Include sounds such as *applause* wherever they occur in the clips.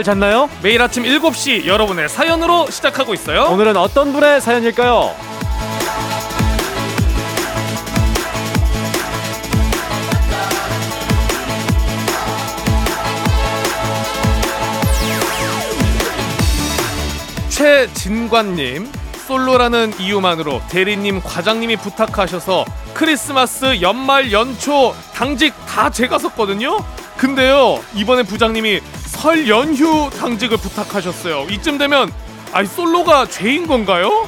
잘 잤나요? 매일 아침 7시 여러분의 사연으로 시작하고 있어요. 오늘은 어떤 분의 사연일까요? 최진관님 솔로라는 이유만으로 대리님 과장님이 부탁하셔서 크리스마스 연말 연초 당직 다 제가 섰거든요 근데요 이번에 부장님이 설 연휴 당직을 부탁하셨어요 이쯤 되면 아이 솔로가 죄인 건가요?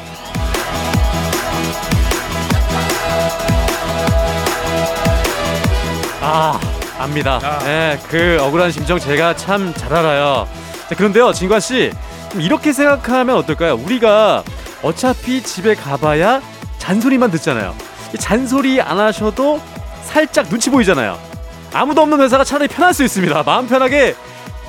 아 압니다. 아. 네, 그 억울한 심정 제가 참 잘 알아요. 자, 그런데요, 진관 씨, 좀 이렇게 생각하면 어떨까요? 우리가 어차피 집에 가봐야 잔소리만 듣잖아요. 이 잔소리 안 하셔도 살짝 눈치 보이잖아요. 아무도 없는 회사가 차라리 편할 수 있습니다. 마음 편하게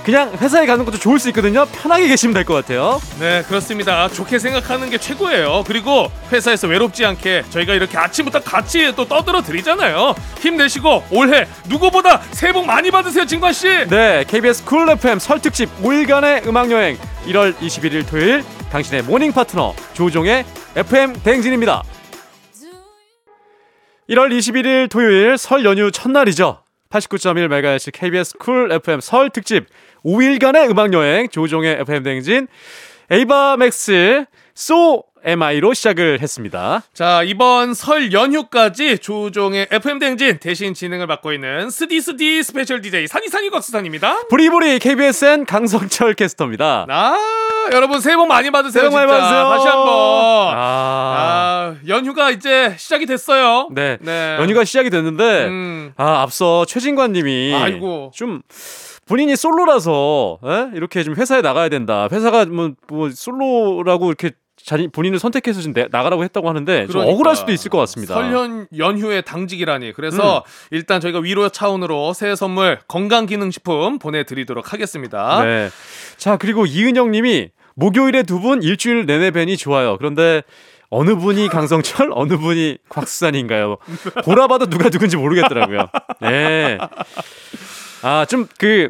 그냥 회사에 가는 것도 좋을 수 있거든요. 편하게 계시면 될 것 같아요. 네 그렇습니다 좋게 생각하는 게 최고예요 그리고 회사에서 외롭지 않게 저희가 이렇게 아침부터 같이 또 떠들어 드리잖아요 힘내시고 올해 누구보다 새해 복 많이 받으세요 진관 씨 네, KBS 쿨 FM 설 특집 5일간의 음악 여행 1월 21일 토요일 당신의 모닝 파트너 조우종의 FM 대행진입니다. 1월 21일 토요일 설 연휴 첫날이죠. 89.1MHz KBS 쿨 FM 설 특집 5일간의 음악 여행 조우종의 FM 대행진 에이바 맥스 So Am I로 시작을 했습니다. 자 이번 설 연휴까지 조우종의 FM 댕진 대신 진행을 맡고 있는 스디스디 스페셜 DJ 산이산이 곽수산입니다. 부리부리 KBSN 강성철 캐스터입니다. 아 여러분 새해 복 많이 받으세요. 새해 복 많이. 받으세요. 다시 한번. 아. 아, 연휴가 이제 시작이 됐어요. 네. 네. 연휴가 시작이 됐는데 음. 아 앞서 최진관 님이 아이고. 좀 본인이 솔로라서 에? 이렇게 좀 회사에 나가야 된다. 회사가 뭐, 뭐 솔로라고 이렇게 자기 본인을 선택해서 지금 내- 나가라고 했다고 하는데 좀 그러니까. 억울할 수도 있을 것 같습니다. 설연 연휴에 당직이라니. 그래서 일단 저희가 위로 차원으로 새해 선물 건강 기능 식품 보내드리도록 하겠습니다. 네. 자 그리고 이은영님이 목요일에 두 분 일주일 내내 뵈니 좋아요. 그런데 어느 분이 강성철, *laughs* 어느 분이 곽수산인가요? 보라봐도 누가 누군지 모르겠더라고요. 네. 아, 좀 그,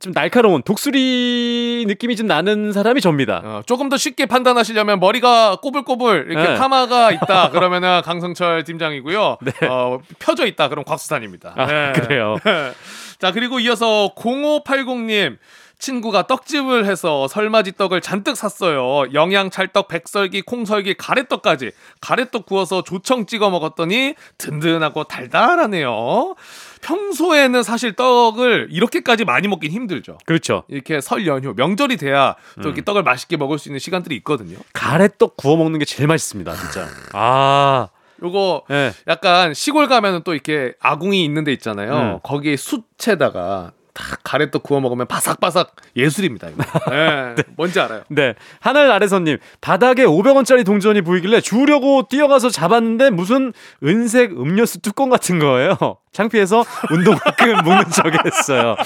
좀 날카로운 독수리 느낌이 좀 나는 사람이 접니다. 어, 조금 더 쉽게 판단하시려면 머리가 꼬불꼬불 이렇게 네. 파마가 *laughs* 있다 그러면은 강성철 팀장이고요. 어, 펴져 있다 그럼 곽수산입니다. 아, 네. 그래요. *laughs* 자 그리고 이어서 0580님 친구가 떡집을 해서 설맞이 떡을 잔뜩 샀어요. 영양 찰떡, 백설기, 콩설기, 가래떡까지. 가래떡 구워서 조청 찍어 먹었더니 든든하고 달달하네요. 평소에는 사실 떡을 이렇게까지 많이 먹긴 힘들죠. 그렇죠. 이렇게 설 연휴 명절이 돼야 또 음. 이렇게 떡을 맛있게 먹을 수 있는 시간들이 있거든요. 가래떡 구워 먹는 게 제일 맛있습니다, 진짜. 아, 요거 네. 약간 시골 가면은 또 이렇게 아궁이 있는 데 있잖아요. 음. 거기에 숯에다가 딱 가래떡 구워 먹으면 바삭바삭 예술입니다. 이거. *laughs* 네. 뭔지 알아요. 네. 하늘 아래서님, 바닥에 500원짜리 동전이 보이길래 주우려고 뛰어가서 잡았는데 무슨 은색 음료수 뚜껑 같은 거예요. 창피해서 운동화끈 *laughs* 묶는 척 했어요.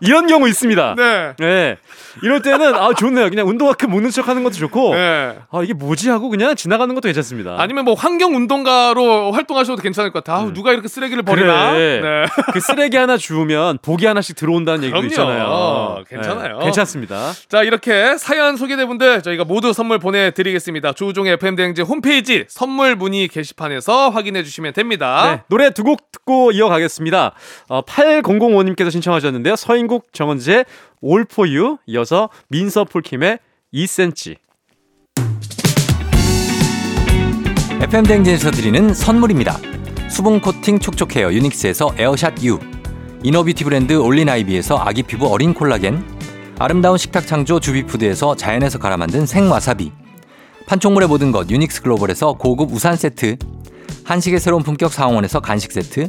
이런 경우 있습니다. 네. 네. 이럴 때는, 아, 좋네요. 그냥 운동화끈 묶는 척 하는 것도 좋고, 네. 아, 이게 뭐지 하고 그냥 지나가는 것도 괜찮습니다. 아니면 뭐 환경 운동가로 활동하셔도 괜찮을 것 같아. 아, 누가 이렇게 쓰레기를 버리나? 음. 그래. 네. *laughs* 그 쓰레기 하나 주우면 복이 하나씩 들어온다는 얘기도 그럼요. 있잖아요. 괜찮아요. 네, 괜찮습니다. 자 이렇게 사연 소개된 분들 저희가 모두 선물 보내 드리겠습니다. 조우종의 FM 대행진 홈페이지 선물 문의 게시판에서 확인해 주시면 됩니다. 네, 노래 두 곡 듣고 이어 가겠습니다. 어, 8005님께서 신청하셨는데요. 서인국 정은지의 All For You 이어서 민서 폴킴의 2cm. FM 댕진에서 드리는 선물입니다. 수분 코팅 촉촉 헤어 유닉스에서 에어샷 U 이너뷰티 브랜드 올린 아이비에서 아기 피부 어린 콜라겐 아름다운 식탁 창조 주비푸드에서 자연에서 갈아 만든 생와사비 판촉물의 모든 것 유닉스 글로벌에서 고급 우산 세트 한식의 새로운 품격 상황원에서 간식 세트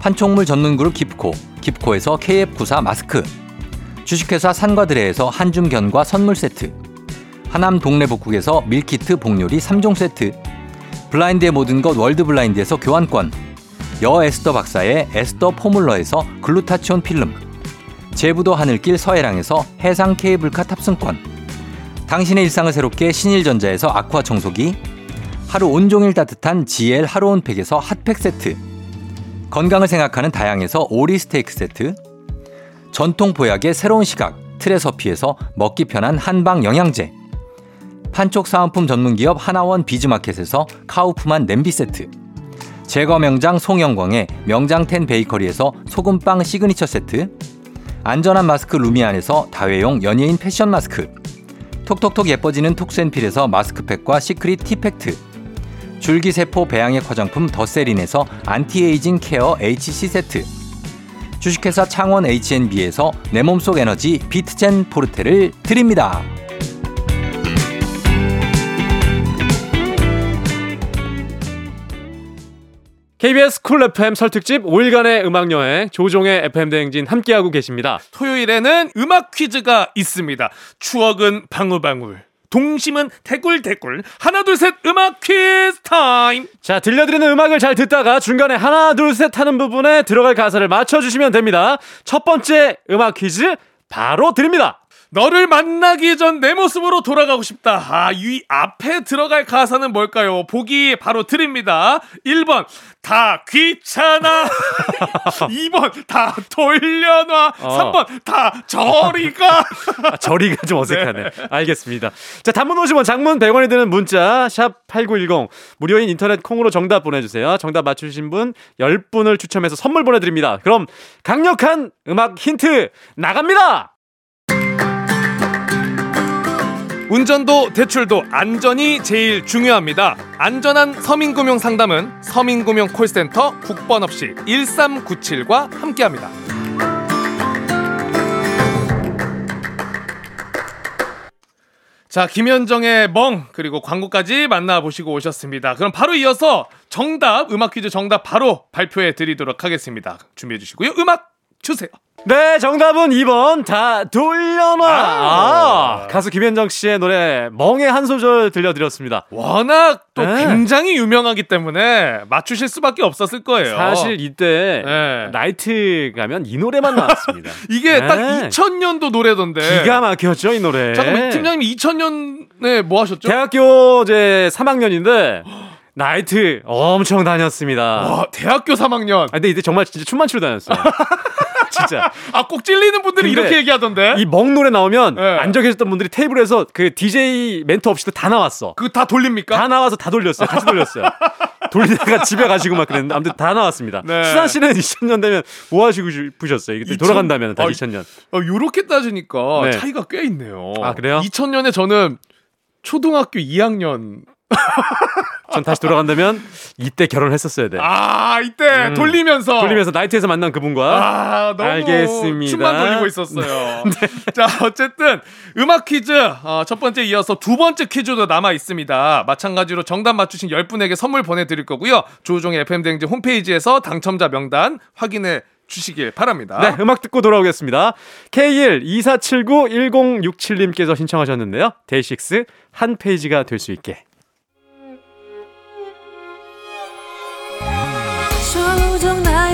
판촉물 전문 그룹 깁코, 깁코에서 KF94 마스크, 주식회사 산과들에에서 한줌 견과 선물 세트, 하남 동네 복국에서 밀키트 복요리 3종 세트 블라인드의 모든 것 월드 블라인드에서 교환권 여에스더 박사의 에스더 포뮬러에서 글루타치온 필름 제부도 하늘길 서해랑에서 해상 케이블카 탑승권 당신의 일상을 새롭게 신일전자에서 아쿠아 청소기 하루 온종일 따뜻한 GL 하루 온팩에서 핫팩 세트 건강을 생각하는 다양에서 오리 스테이크 세트 전통 보약의 새로운 시각 트레서피에서 먹기 편한 한방 영양제 판촉 사은품 전문기업 하나원 비즈마켓에서 카우프만 냄비 세트 제과 명장 송영광의 명장텐 베이커리에서 소금빵 시그니처 세트 안전한 마스크 루미안에서 다회용 연예인 패션 마스크 톡톡톡 예뻐지는 톡센필에서 마스크팩과 시크릿 티팩트 줄기세포 배양액 화장품 더세린에서 안티에이징 케어 HC 세트 주식회사 창원 H&B에서 내 몸속 에너지 비트젠 포르테를 드립니다. KBS 쿨 FM 설 특집 5일간의 음악 여행 조우종의 FM 대행진 함께하고 계십니다. 토요일에는 음악 퀴즈가 있습니다. 추억은 방울방울. 동심은 대굴대굴. 하나, 둘, 셋, 음악 퀴즈 타임! 자, 들려드리는 음악을 잘 듣다가 중간에 하나, 둘, 셋 하는 부분에 들어갈 가사를 맞춰주시면 됩니다. 첫 번째 음악 퀴즈 바로 드립니다. 너를 만나기 전 내 모습으로 돌아가고 싶다. 아, 이 앞에 들어갈 가사는 뭘까요? 보기 바로 드립니다. 1번, 다 귀찮아. *laughs* 2번, 다 돌려놔. 어. 3번, 다 저리가. *laughs* 아, 저리가 좀 어색하네. *laughs* 알겠습니다. 자, 단문 50원, 장문 100원이 드는 문자 샵8910 무료인 인터넷 콩으로 정답 보내주세요. 정답 맞추신 분 10분을 추첨해서 선물 보내드립니다. 그럼 강력한 음악 힌트 나갑니다. 운전도 대출도 안전이 제일 중요합니다. 안전한 서민금융 상담은 서민금융 콜센터 국번 없이 1397과 함께합니다. 자, 김현정의 멍 그리고 광고까지 만나보시고 오셨습니다. 그럼 바로 이어서 정답 음악 퀴즈 정답 바로 발표해 드리도록 하겠습니다. 준비해 주시고요. 음악 주세요. 네, 정답은 2번 다 돌려놔. 아, 가수 김현정 씨의 노래 멍의 한 소절 들려드렸습니다. 워낙 또 네. 굉장히 유명하기 때문에 맞추실 수밖에 없었을 거예요. 사실 이때 네. 나이트 가면 이 노래만 나왔습니다. *laughs* 이게 딱 네. 2000년도 노래던데. 기가 막혔죠, 이 노래. 잠깐만 팀장님 2000년에 뭐 하셨죠? 대학교 이제 3학년인데 나이트 엄청 다녔습니다. 와, 대학교 3학년. 아, 근데 이때 정말 진짜 춤만 추러 다녔어요. *laughs* 진짜. *laughs* 아, 꼭 찔리는 분들이 이렇게 얘기하던데. 이멍 노래 나오면 네. 앉아 계셨던 분들이 테이블에서 그 DJ 멘트 없이도 다 나왔어. 그거 다 돌립니까? 다 나와서 다 돌렸어요. 같이 돌렸어요. *laughs* 돌리다가 집에 가시고 막 그랬는데 아무튼 다 나왔습니다. 네. 수산 씨는 2000년 되면 뭐 하시고 싶으셨어요? 이때 2000? 돌아간다면 다 아, 2000년. 어, 요렇게 따지니까 네. 차이가 꽤 있네요. 아, 그래요? 2000년에 저는 초등학교 2학년. 전 다시 돌아간다면 이때 결혼했었어야 돼. 아, 이때 음. 돌리면서. 돌리면서 나이트에서 만난 그분과 아, 너무 알겠습니다. 네. 춤만 돌리고 있었어요. *laughs* 자, 어쨌든 음악 퀴즈 어, 첫 번째 이어서 두 번째 퀴즈도 남아 있습니다. 마찬가지로 정답 맞추신 10분에게 선물 보내 드릴 거고요. 조우종의 FM 대행진 홈페이지에서 당첨자 명단 확인해 주시길 바랍니다. 네, 음악 듣고 돌아오겠습니다. K124791067님께서 신청하셨는데요. 데이식스 한 페이지가 될 수 있게.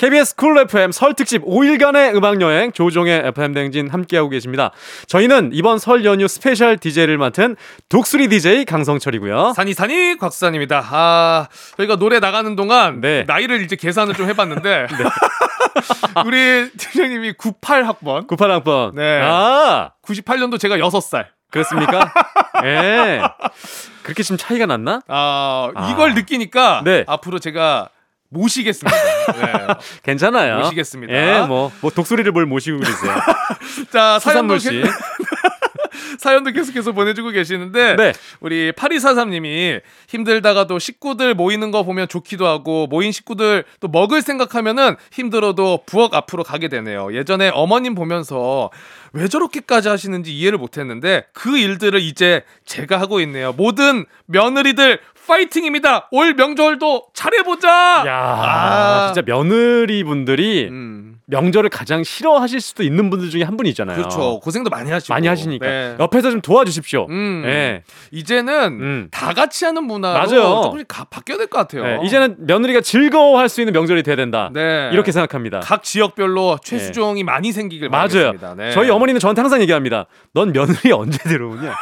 KBS 쿨 FM 설 특집 5일간의 음악 여행 조우종의 FM 댕진 함께하고 계십니다. 저희는 이번 설 연휴 스페셜 DJ를 맡은 독수리 DJ 강성철이고요. 산이 산이 곽수산입니다. 아, 저희가 노래 나가는 동안 네. 나이를 이제 계산을 좀 해봤는데 *laughs* *laughs* 우리 팀장님이 98학번, 98학번. 네. 아, 98년도 제가 6살. 그렇습니까? *laughs* 예. 그렇게 지금 차이가 났나? 아, 아. 이걸 느끼니까 네. 앞으로 제가 모시겠습니다. 네. *laughs* 괜찮아요. 모시겠습니다. 예, 뭐, 뭐 독수리를 뭘 모시고 그러세요. *laughs* 자, 사연도 씨. 계- *laughs* 사연도 계속해서 보내주고 계시는데 네. 우리 8243님이 힘들다가도 식구들 모이는 거 보면 좋기도 하고 모인 식구들 또 먹을 생각하면은 힘들어도 부엌 앞으로 가게 되네요. 예전에 어머님 보면서 왜 저렇게까지 하시는지 이해를 못했는데 그 일들을 이제 제가 하고 있네요. 모든 며느리들 파이팅입니다. 올 명절도 잘해보자. 야, 아. 진짜 며느리 분들이 음, 명절을 가장 싫어하실 수도 있는 분들 중에 한 분이 있잖아요. 그렇죠. 고생도 많이 하시고 많이 하시니까 네. 옆에서 좀 도와주십시오. 음. 예. 이제는 음. 다 같이 하는 문화로 맞아요. 조금씩 가, 바뀌어야 될 것 같아요. 예, 이제는 며느리가 즐거워할 수 있는 명절이 돼야 된다. 네. 이렇게 생각합니다. 각 지역별로 최수종이 많이 생기길 맞아요. 바라겠습니다. 네. 저희 어머니는 저한테 항상 얘기합니다. 넌 며느리 언제 들어오냐?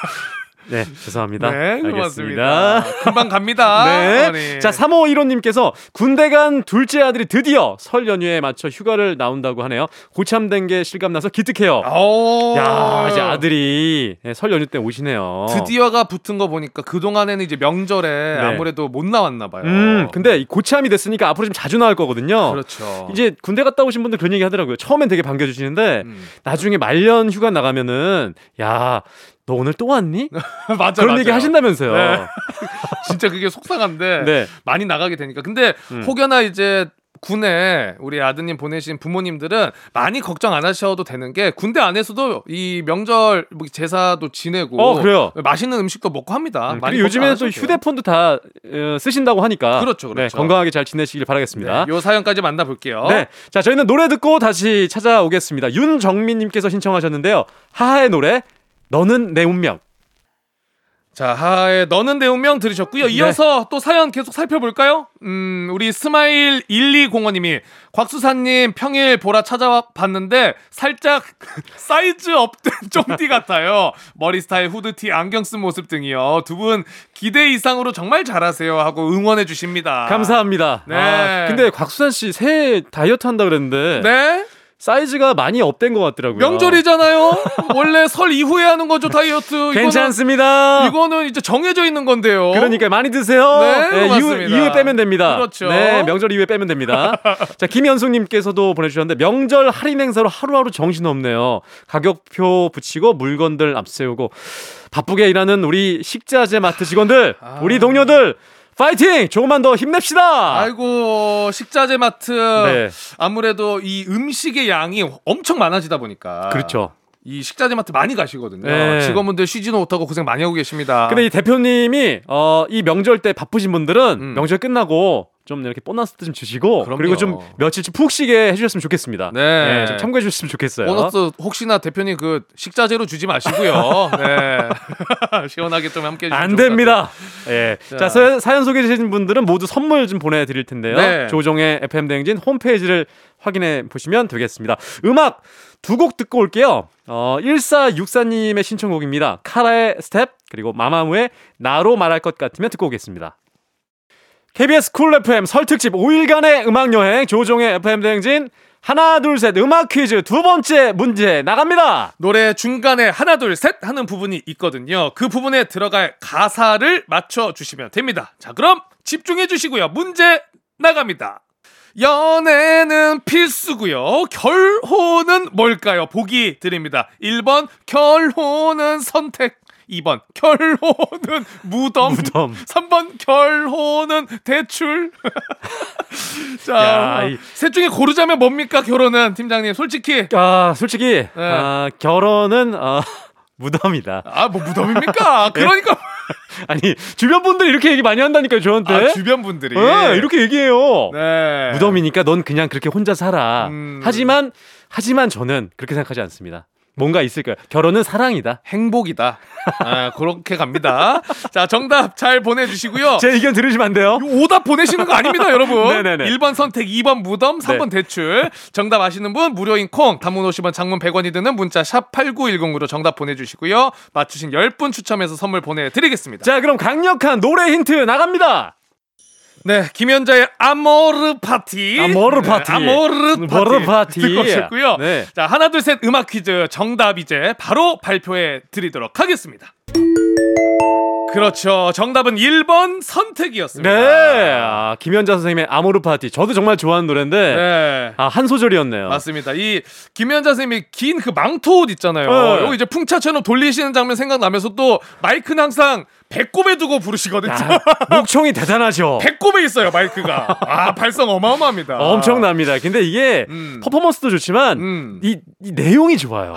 네, 죄송합니다. 네, 알겠습니다. 고맙습니다. 금방 갑니다. *laughs* 네. 어머니. 자, 3515님께서 군대 간 둘째 아들이 드디어 설 연휴에 맞춰 휴가를 나온다고 하네요. 고참된 게 실감나서 기특해요. 오. 야, 이제 아들이 네, 설 연휴 때 오시네요. 드디어가 붙은 거 보니까 그 동안에는 이제 명절에 아무래도 못 나왔나 봐요. 네. 음, 근데 이 고참이 됐으니까 앞으로 좀 자주 나올 거거든요. 그렇죠. 이제 군대 갔다 오신 분들 그런 얘기 하더라고요. 처음엔 되게 반겨주시는데 음. 나중에 말년 휴가 나가면은 야, 너 오늘 또 왔니? *laughs* 맞아, 그런 맞아요. 얘기 하신다면서요. 네. *laughs* 진짜 그게 속상한데 네. 많이 나가게 되니까. 근데 음. 혹여나 이제 군에 우리 아드님 보내신 부모님들은 많이 걱정 안 하셔도 되는 게 군대 안에서도 이 명절 뭐 제사도 지내고 어, 그래요. 맛있는 음식도 먹고 합니다. 음, 많이 그리고 요즘에는 또. 휴대폰도 다 어, 쓰신다고 하니까 그렇죠, 네, 그렇죠. 건강하게 잘 지내시길 바라겠습니다. 네, 요 사연까지 만나볼게요. 네. 자, 저희는 노래 듣고 다시 찾아오겠습니다. 윤정민님께서 신청하셨는데요. 하하의 노래, 너는 내 운명. 자, 하하의 너는 내 운명 들으셨고요. 네. 이어서 또 사연 계속 살펴볼까요? 음, 우리 스마일 1205님이 곽수산님 평일 보라 찾아봤는데 살짝 *laughs* 사이즈 up된 *laughs* 쫑디 같아요. 머리 스타일, 후드티, 안경 쓴 모습 등이요. 두 분 기대 이상으로 정말 잘하세요 하고 응원해 주십니다. 감사합니다. 네. 아, 근데 곽수산 씨 새해 다이어트 한다 그랬는데 네? 사이즈가 많이 up된 것 같더라고요. 명절이잖아요. 원래 설 이후에 하는 거죠 다이어트. 이거는- 괜찮습니다. 이거는 이제 정해져 있는 건데요. 그러니까 많이 드세요. 네, 이후, 고맙습니다. 이후에 빼면 됩니다. 그렇죠. 네, 명절 이후에 빼면 됩니다. 자, 김현숙님께서도 보내주셨는데 명절 할인 행사로 하루하루 정신 없네요. 가격표 붙이고 물건들 앞세우고 바쁘게 일하는 우리 식자재 마트 직원들, 아. 우리 동료들 파이팅! 조금만 더 힘냅시다. 아이고 식자재 마트 네. 아무래도 이 음식의 양이 엄청 많아지다 보니까 그렇죠. 이 식자재 마트 많이 가시거든요. 네. 직원분들 쉬지는 못하고 고생 많이 하고 계십니다. 근데 이 대표님이 어, 이 명절 때 바쁘신 분들은 음. 명절 끝나고 좀 이렇게 보너스도 좀 주시고 그럼요. 그리고 좀 며칠쯤 푹 쉬게 해주셨으면 좋겠습니다. 네. 좀 참고해 주셨으면 좋겠어요. 보너스 혹시나 대표님 그 식자재로 주지 마시고요. *laughs* 네. *laughs* 시원하게 좀 함께 해주시면 안 됩니다. 예. 자. 자, 사- 사연 소개해 주신 분들은 모두 선물 좀 보내드릴 텐데요. 네. 조우종의 FM 대행진 홈페이지를 확인해 보시면 되겠습니다. 음악 두 곡 듣고 올게요. 어, 1464님의 신청곡입니다. 카라의 스텝, 그리고 마마무의 나로 말할 것 같으면 듣고 오겠습니다. KBS 쿨 FM 설 특집 5일간의 음악 여행 조우종의 FM 대행진 하나 둘 셋 음악 퀴즈 두 번째 문제 나갑니다. 노래 중간에 하나 둘 셋 하는 부분이 있거든요. 그 부분에 들어갈 가사를 맞춰 주시면 됩니다. 자, 그럼 집중해 주시고요. 문제 나갑니다. 연애는 필수고요. 결혼은 뭘까요? 보기 드립니다. 1번 결혼은 선택. 2번 결혼은 *laughs* 무덤. 무덤. 3번 결혼은 대출. *laughs* 자, 야, 이- 셋 중에 고르자면 뭡니까? 결혼은 팀장님 솔직히 아, 솔직히 네. 아, 결혼은 어, *laughs* 무덤이다. 아, 뭐 무덤입니까? 그러니까 아니 주변 분들이 이렇게 얘기 많이 한다니까요 저한테. 아, 주변 분들이 어, 이렇게 얘기해요. 네. 무덤이니까 넌 그냥 그렇게 혼자 살아. 음. 하지만 하지만 저는 그렇게 생각하지 않습니다. 뭔가 있을 거예요. 결혼은 사랑이다. 행복이다. 아, 그렇게 갑니다. 자, 정답 잘 보내주시고요. 제 의견 들으시면 안 돼요. 오답 보내시는 거 아닙니다, *laughs* 여러분. 네네네. 1번 선택, 2번 무덤, 3번 대출. 정답 아시는 분 무료인 콩, 단문 50원, 장문 100원이 드는 문자 샵 8910으로 정답 보내주시고요. 맞추신 10분 추첨해서 선물 보내드리겠습니다. 자, 그럼 강력한 노래 힌트 나갑니다. 네, 김연자의 아모르 파티. 아모르 파티. 네, 아모르 파티. 아모르 파티. 듣고 오셨고요. 네. 자, 하나, 둘, 셋 음악 퀴즈 정답 이제 바로 발표해 드리도록 하겠습니다. 그렇죠. 정답은 1번 선택이었습니다. 네, 아, 김연자 선생님의 아모르 파티. 저도 정말 좋아하는 노래인데 네. 아, 한 소절이었네요. 맞습니다. 이 김연자 선생님이 긴 그 망토 옷 있잖아요. 네. 이거 이제 풍차처럼 돌리시는 장면 생각나면서 또 마이크는 항상 배꼽에 두고 부르시거든요. 야, 목청이 대단하죠. *laughs* 배꼽에 있어요 마이크가. 아 발성 어마어마합니다. 엄청납니다. 근데 이게 음. 퍼포먼스도 좋지만 음. 이, 이 내용이 좋아요.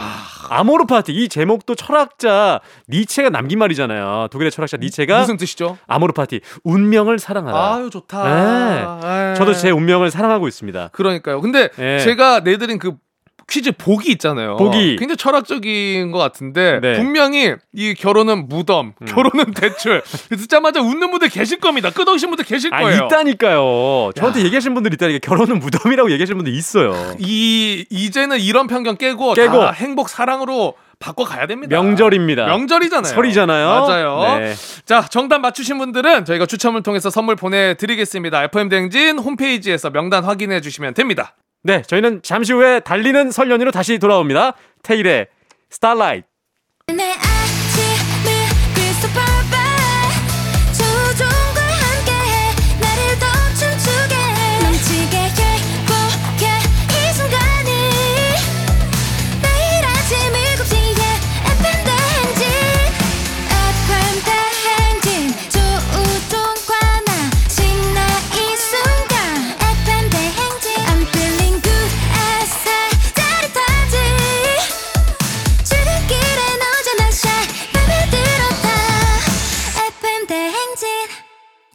아 모르 파티 이 제목도 철학자 니체가 남긴 말이잖아요. 독일의 철학자 니체가 무슨 뜻이죠? 아모르 파티 운명을 사랑하라. 아유 좋다. 네. 저도 제 운명을 사랑하고 있습니다. 그러니까요. 근데 예. 제가 내드린 그 퀴즈 보기 있잖아요. 보기. 굉장히 철학적인 것 같은데 네. 음. 분명히 이 결혼은 무덤, 결혼은 대출 *laughs* 듣자마자 웃는 분들 계실 겁니다. 끄덕이신 분들 계실 아 거예요. 있다니까요. 저한테 얘기하신 분들 있다니까 결혼은 무덤이라고 얘기하시는 분들 있어요. 이 이제는 이런 편견 깨고, 깨고. 다 행복 사랑으로 바꿔 가야 됩니다. 명절입니다. 명절이잖아요. 설이잖아요. 맞아요. 네. 자, 정답 맞추신 분들은 저희가 추첨을 통해서 선물 보내드리겠습니다. FM 댕진 홈페이지에서 명단 확인해 주시면 됩니다. 네, 저희는 잠시 후에 달리는 설 연휴로 다시 돌아옵니다. 테일의 스타라이트.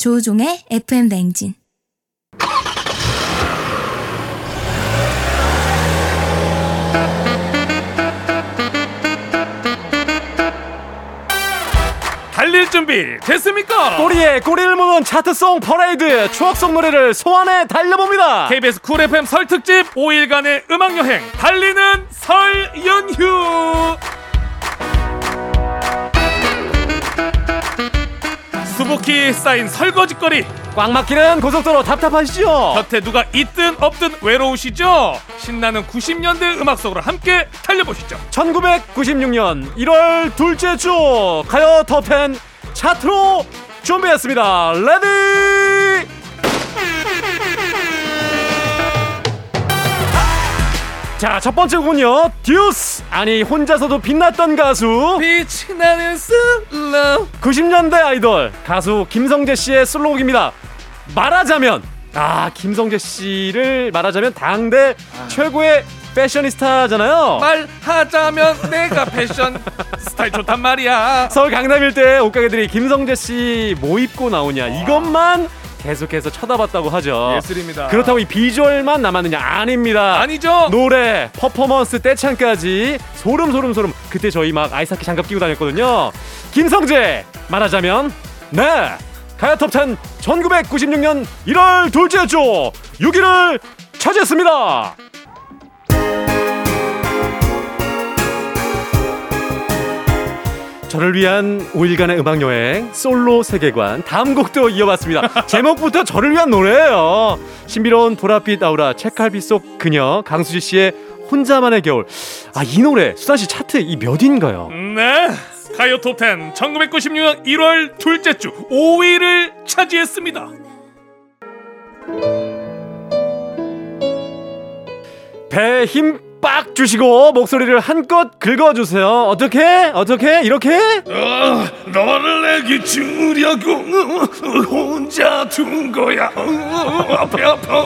조우종의 FM 대행진 달릴 준비 됐습니까? 꼬리에 꼬리를 무는 차트송 퍼레이드 추억송 노래를 소환해 달려봅니다. KBS 쿨 FM 설 특집 5일간의 음악 여행 달리는 설 연휴 수북히 쌓인 설거지거리 꽉 막히는 고속도로 답답하시죠? 곁에 누가 있든 없든 외로우시죠? 신나는 90년대 음악 속으로 함께 달려보시죠 1996년 1월 둘째 주 가요 톱10 차트로 준비했습니다. ready! 자, 첫 번째 곡은요. 듀스! 아니, 혼자서도 빛났던 가수. 빛이 나는 솔로 90년대 아이돌 가수 김성재 씨의 솔로곡입니다. 말하자면 아 김성재 씨를 말하자면 당대 최고의 패셔니스타잖아요. 말하자면 내가 패션 스타일 좋단 말이야 서울 강남 일대 옷가게들이 김성재 씨 뭐 입고 나오냐 이것만 계속해서 쳐다봤다고 하죠. 예술입니다 그렇다고 이 비주얼만 남았느냐 아닙니다. 아니죠 노래, 퍼포먼스, 떼창까지 소름 소름 소름. 그때 저희 막 아이스하키 장갑 끼고 다녔거든요. 김성재 말하자면 네 가요톱10 1996년 1월 둘째 주 6위를 차지했습니다. 저를 위한 5일간의 음악 여행 솔로 세계관 다음 곡도 이어봤습니다. *laughs* 제목부터 저를 위한 노래예요. 신비로운 보랏빛 아우라 책갈비 속 그녀 강수지 씨의 혼자만의 겨울. 아 이 노래 수산 씨 차트 이 몇인가요? 네 가요 톱10 1996년 1월 둘째 주 5위를 차지했습니다 배에 힘 빡 주시고 목소리를 한껏 긁어주세요. 어떻게? 어떻게? 이렇게? 아, 너를 내게 주려고 혼자 둔 거야 앞에 아파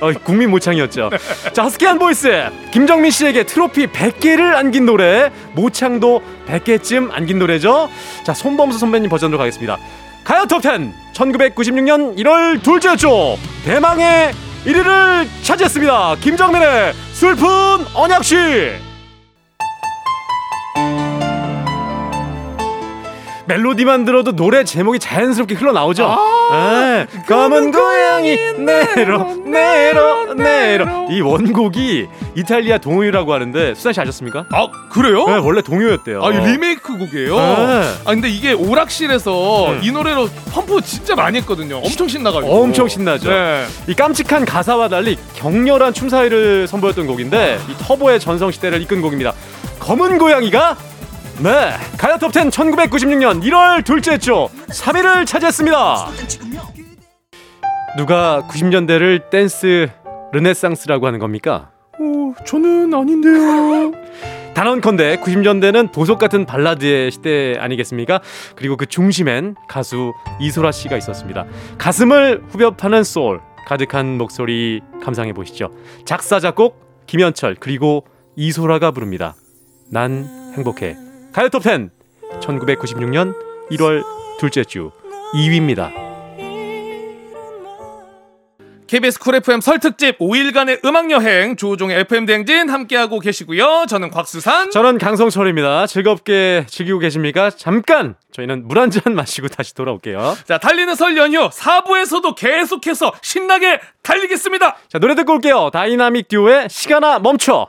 어, 국민 모창이었죠. 자, 허스키한 보이스. 김정민 씨에게 트로피 100개를 안긴 노래. 모창도 100개쯤 안긴 노래죠. 자, 손범수 선배님 버전으로 가겠습니다. 가요 톱10 1996년 1월 둘째 주 대망의 1위를 차지했습니다. 김정민의 슬픈 언약식. 멜로디만 들어도 노래 제목이 자연스럽게 흘러나오죠. 네. 검은 고양이 내로 내로 내로 이 원곡이 이탈리아 동요라고 하는데 수산 씨 아셨습니까? 아 그래요? 네, 원래 동요였대요. 아, 이 리메이크 곡이에요. 네. 아, 근데 이게 오락실에서 네. 이 노래로 펌프 진짜 많이 했거든요. 엄청 신나가지고. 엄청 신나죠. 네. 이 깜찍한 가사와 달리 격렬한 춤사위를 선보였던 곡인데 이 터보의 전성 시대를 이끈 곡입니다. 검은 고양이가 네, 가요 톱10 1996년 1월 둘째 주 3위를 차지했습니다. 누가 90년대를 댄스 르네상스라고 하는 겁니까? 어, 저는 아닌데요. *laughs* 단언컨대 90년대는 보석 같은 발라드의 시대 아니겠습니까? 그리고 그 중심엔 가수 이소라 씨가 있었습니다. 가슴을 후벼 파는 소울 가득한 목소리 감상해 보시죠. 작사 작곡 김현철 그리고 이소라가 부릅니다. 난 행복해. 가요 톱 10 1996년 1월 둘째 주 2위입니다. KBS 쿨 FM 설 특집 5일간의 음악 여행 조종의 FM 대행진 함께하고 계시고요. 저는 곽수산. 저는 강성철입니다. 즐겁게 즐기고 계십니까? 잠깐 저희는 물 한 잔 마시고 다시 돌아올게요. 자, 달리는 설 연휴 4부에서도 계속해서 신나게 달리겠습니다. 자 노래 듣고 올게요. 다이나믹 듀오의 시간아 멈춰.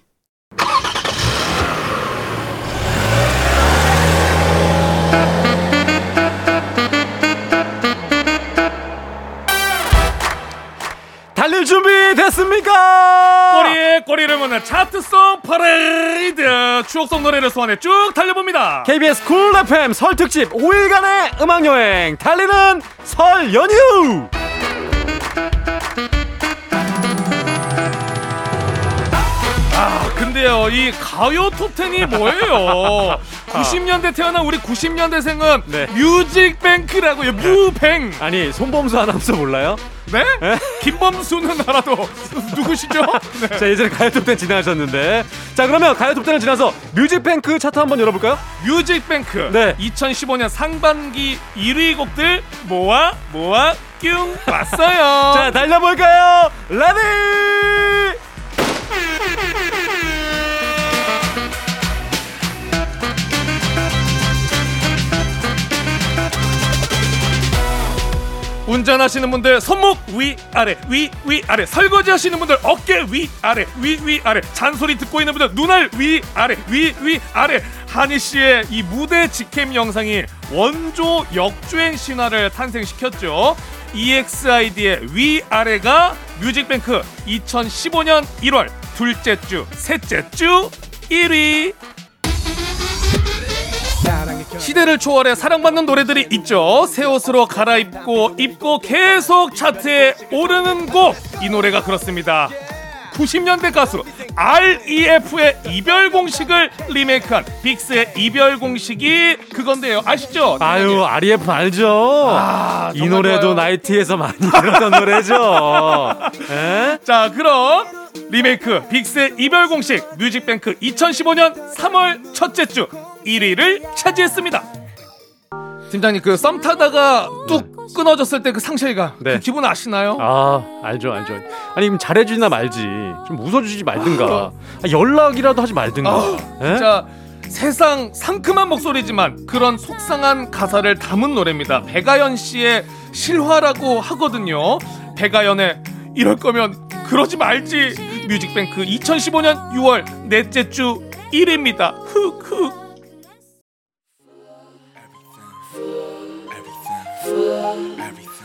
달릴 준비 됐습니까? 꼬리에 꼬리를 무는 차트송 퍼레이드 추억송 노래를 소환해 쭉 달려봅니다. KBS 쿨 FM 설 특집 5일간의 음악 여행 달리는 설 연휴. 아, 근데요, 이 가요 톱텐이 뭐예요? *laughs* 90년대 태어난 우리 90년대생은 네. 뮤직뱅크라고요, 뮤뱅. 아니 손범수 아나운서 몰라요? 네? 김범수는 알아도 누구시죠? *laughs* 네. 자 예전에 가요톱10 진행하셨는데 자 그러면 가요톱10을 지나서 뮤직뱅크 차트 한번 열어볼까요? 뮤직뱅크 네. 2015년 상반기 1위 곡들 모아 모아 갖고 왔어요. *laughs* 자 달려볼까요? ready 운전하시는 분들 손목 위 아래 위 위 아래 설거지 하시는 분들 어깨 위 아래 위 위 아래 잔소리 듣고 있는 분들 눈알 위 아래 위 위 아래 한희 씨의 이 무대 직캠 영상이 원조 역주행 신화를 탄생시켰죠. EXID의 위 아래가 뮤직뱅크 2015년 1월 둘째 주 셋째 주 1위 시대를 초월해 사랑받는 노래들이 있죠. 새 옷으로 갈아입고 입고 계속 차트에 오르는 곡. 이 노래가 그렇습니다. 90년대 가수 REF의 이별 공식을 리메이크한 빅스의 이별 공식이 그건데요. 아시죠? 아유 REF 알죠? 아, 이 노래도. 나이트에서 많이 들었던 노래죠. 에? *laughs* 자, 그럼 리메이크 빅스의 이별 공식 뮤직뱅크 2015년 3월 첫째 주 1위를 차지했습니다. 팀장님 그 썸 타다가 뚝 끊어졌을 때 그 상실감 네. 그 기분 아시나요? 아 알죠 알죠. 아니 잘해주나 말지 좀 웃어주지 말든가 아, 연락이라도 하지 말든가. 아, 에? 진짜 세상 상큼한 목소리지만 그런 속상한 가사를 담은 노래입니다. 백아연 씨의 실화라고 하거든요. 백아연의 이럴 거면 그러지 말지 뮤직뱅크 2015년 6월 넷째 주 1위입니다. 흑흑.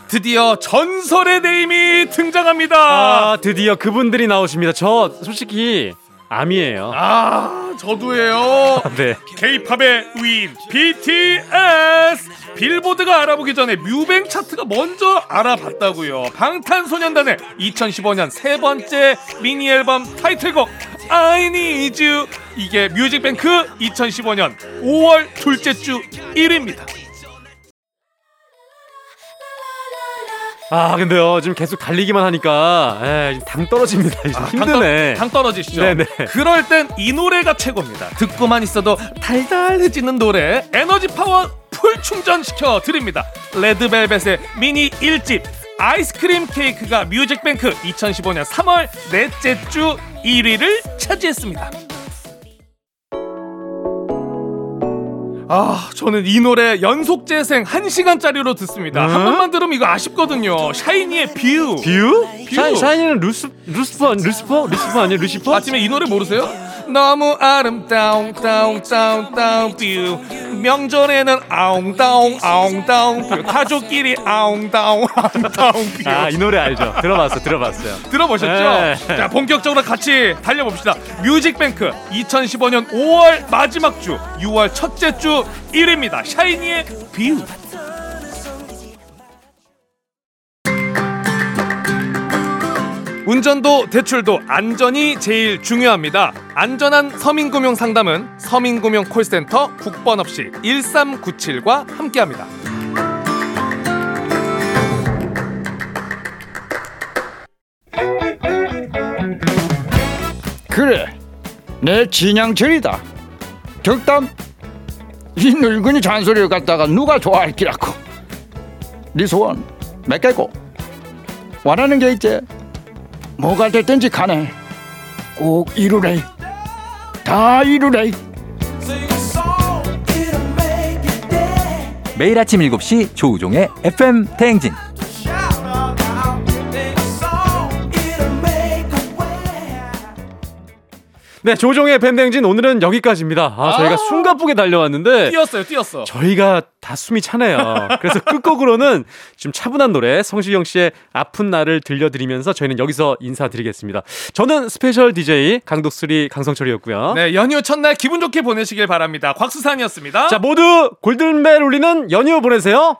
드디어 전설의 네임이 등장합니다. 아 드디어 그분들이 나오십니다. 저 솔직히 암이에요. 아, 저도예요. *laughs* 네. K-팝의 위인 BTS 빌보드가 알아보기 전에 뮤뱅 차트가 먼저 알아봤다고요. 방탄소년단의 2015년 세 번째 미니 앨범 타이틀곡 I Need You 이게 뮤직뱅크 2015년 5월 둘째 주 1위입니다. 아 근데요 지금 계속 달리기만 하니까 에, 당 떨어집니다. 지금 힘드네. 당, 떨, 어지시죠 네네. 그럴 땐 이 노래가 최고입니다. 듣고만 있어도 달달해지는 노래 에너지 파워 full 충전시켜 드립니다. 레드벨벳의 미니 1집 아이스크림 케이크가 뮤직뱅크 2015년 3월 넷째 주 1위를 차지했습니다. 아, 저는 이 노래 연속 재생 1시간짜리로 듣습니다. 한 음? 번만 들으면 이거 아쉽거든요. 샤이니의 View. View? View. 샤, 샤이니는 루스, 루스퍼, 루스퍼? 루스퍼 아니에요? 루시퍼? 아침에 이 노래 모르세요? 너무 아름다운 다운 다운 다운 View 명절에는 아웅다웅 아웅다웅 View 가족끼리 아웅다웅 아웅다웅 View 아, 이 노래 알죠? 들어봤어, 들어봤어요. 들어보셨죠? 네. 자 본격적으로 같이 달려봅시다 뮤직뱅크 2015년 5월 마지막 주 6월 첫째 주 1위입니다 샤이니의 View 운전도 대출도 안전이 제일 중요합니다. 안전한 서민금융 상담은 서민금융 콜센터 국번 없이 1397과 함께합니다. 그래 내 진양철이다. 덕담. 이 늙은이 잔소리를 갖다가 누가 좋아할 기라고. 네 소원 몇 개고? 원하는 게 있지 뭐가 됐든지 간에 꼭 이루래 다 이루래 매일 아침 7시 조우종의 FM 대행진. 네, 조종의 밴댕진 오늘은 여기까지입니다. 아, 저희가 숨가쁘게 달려왔는데. 뛰었어요, 뛰었어. 저희가 다 숨이 차네요. 그래서 끝곡으로는 좀 차분한 노래 성시경 씨의 아픈 나를 들려드리면서 저희는 여기서 인사드리겠습니다. 저는 special DJ 강독수리 강성철이었고요. 네, 연휴 첫날 기분 좋게 보내시길 바랍니다. 곽수산이었습니다. 자, 모두 골든벨 울리는 연휴 보내세요.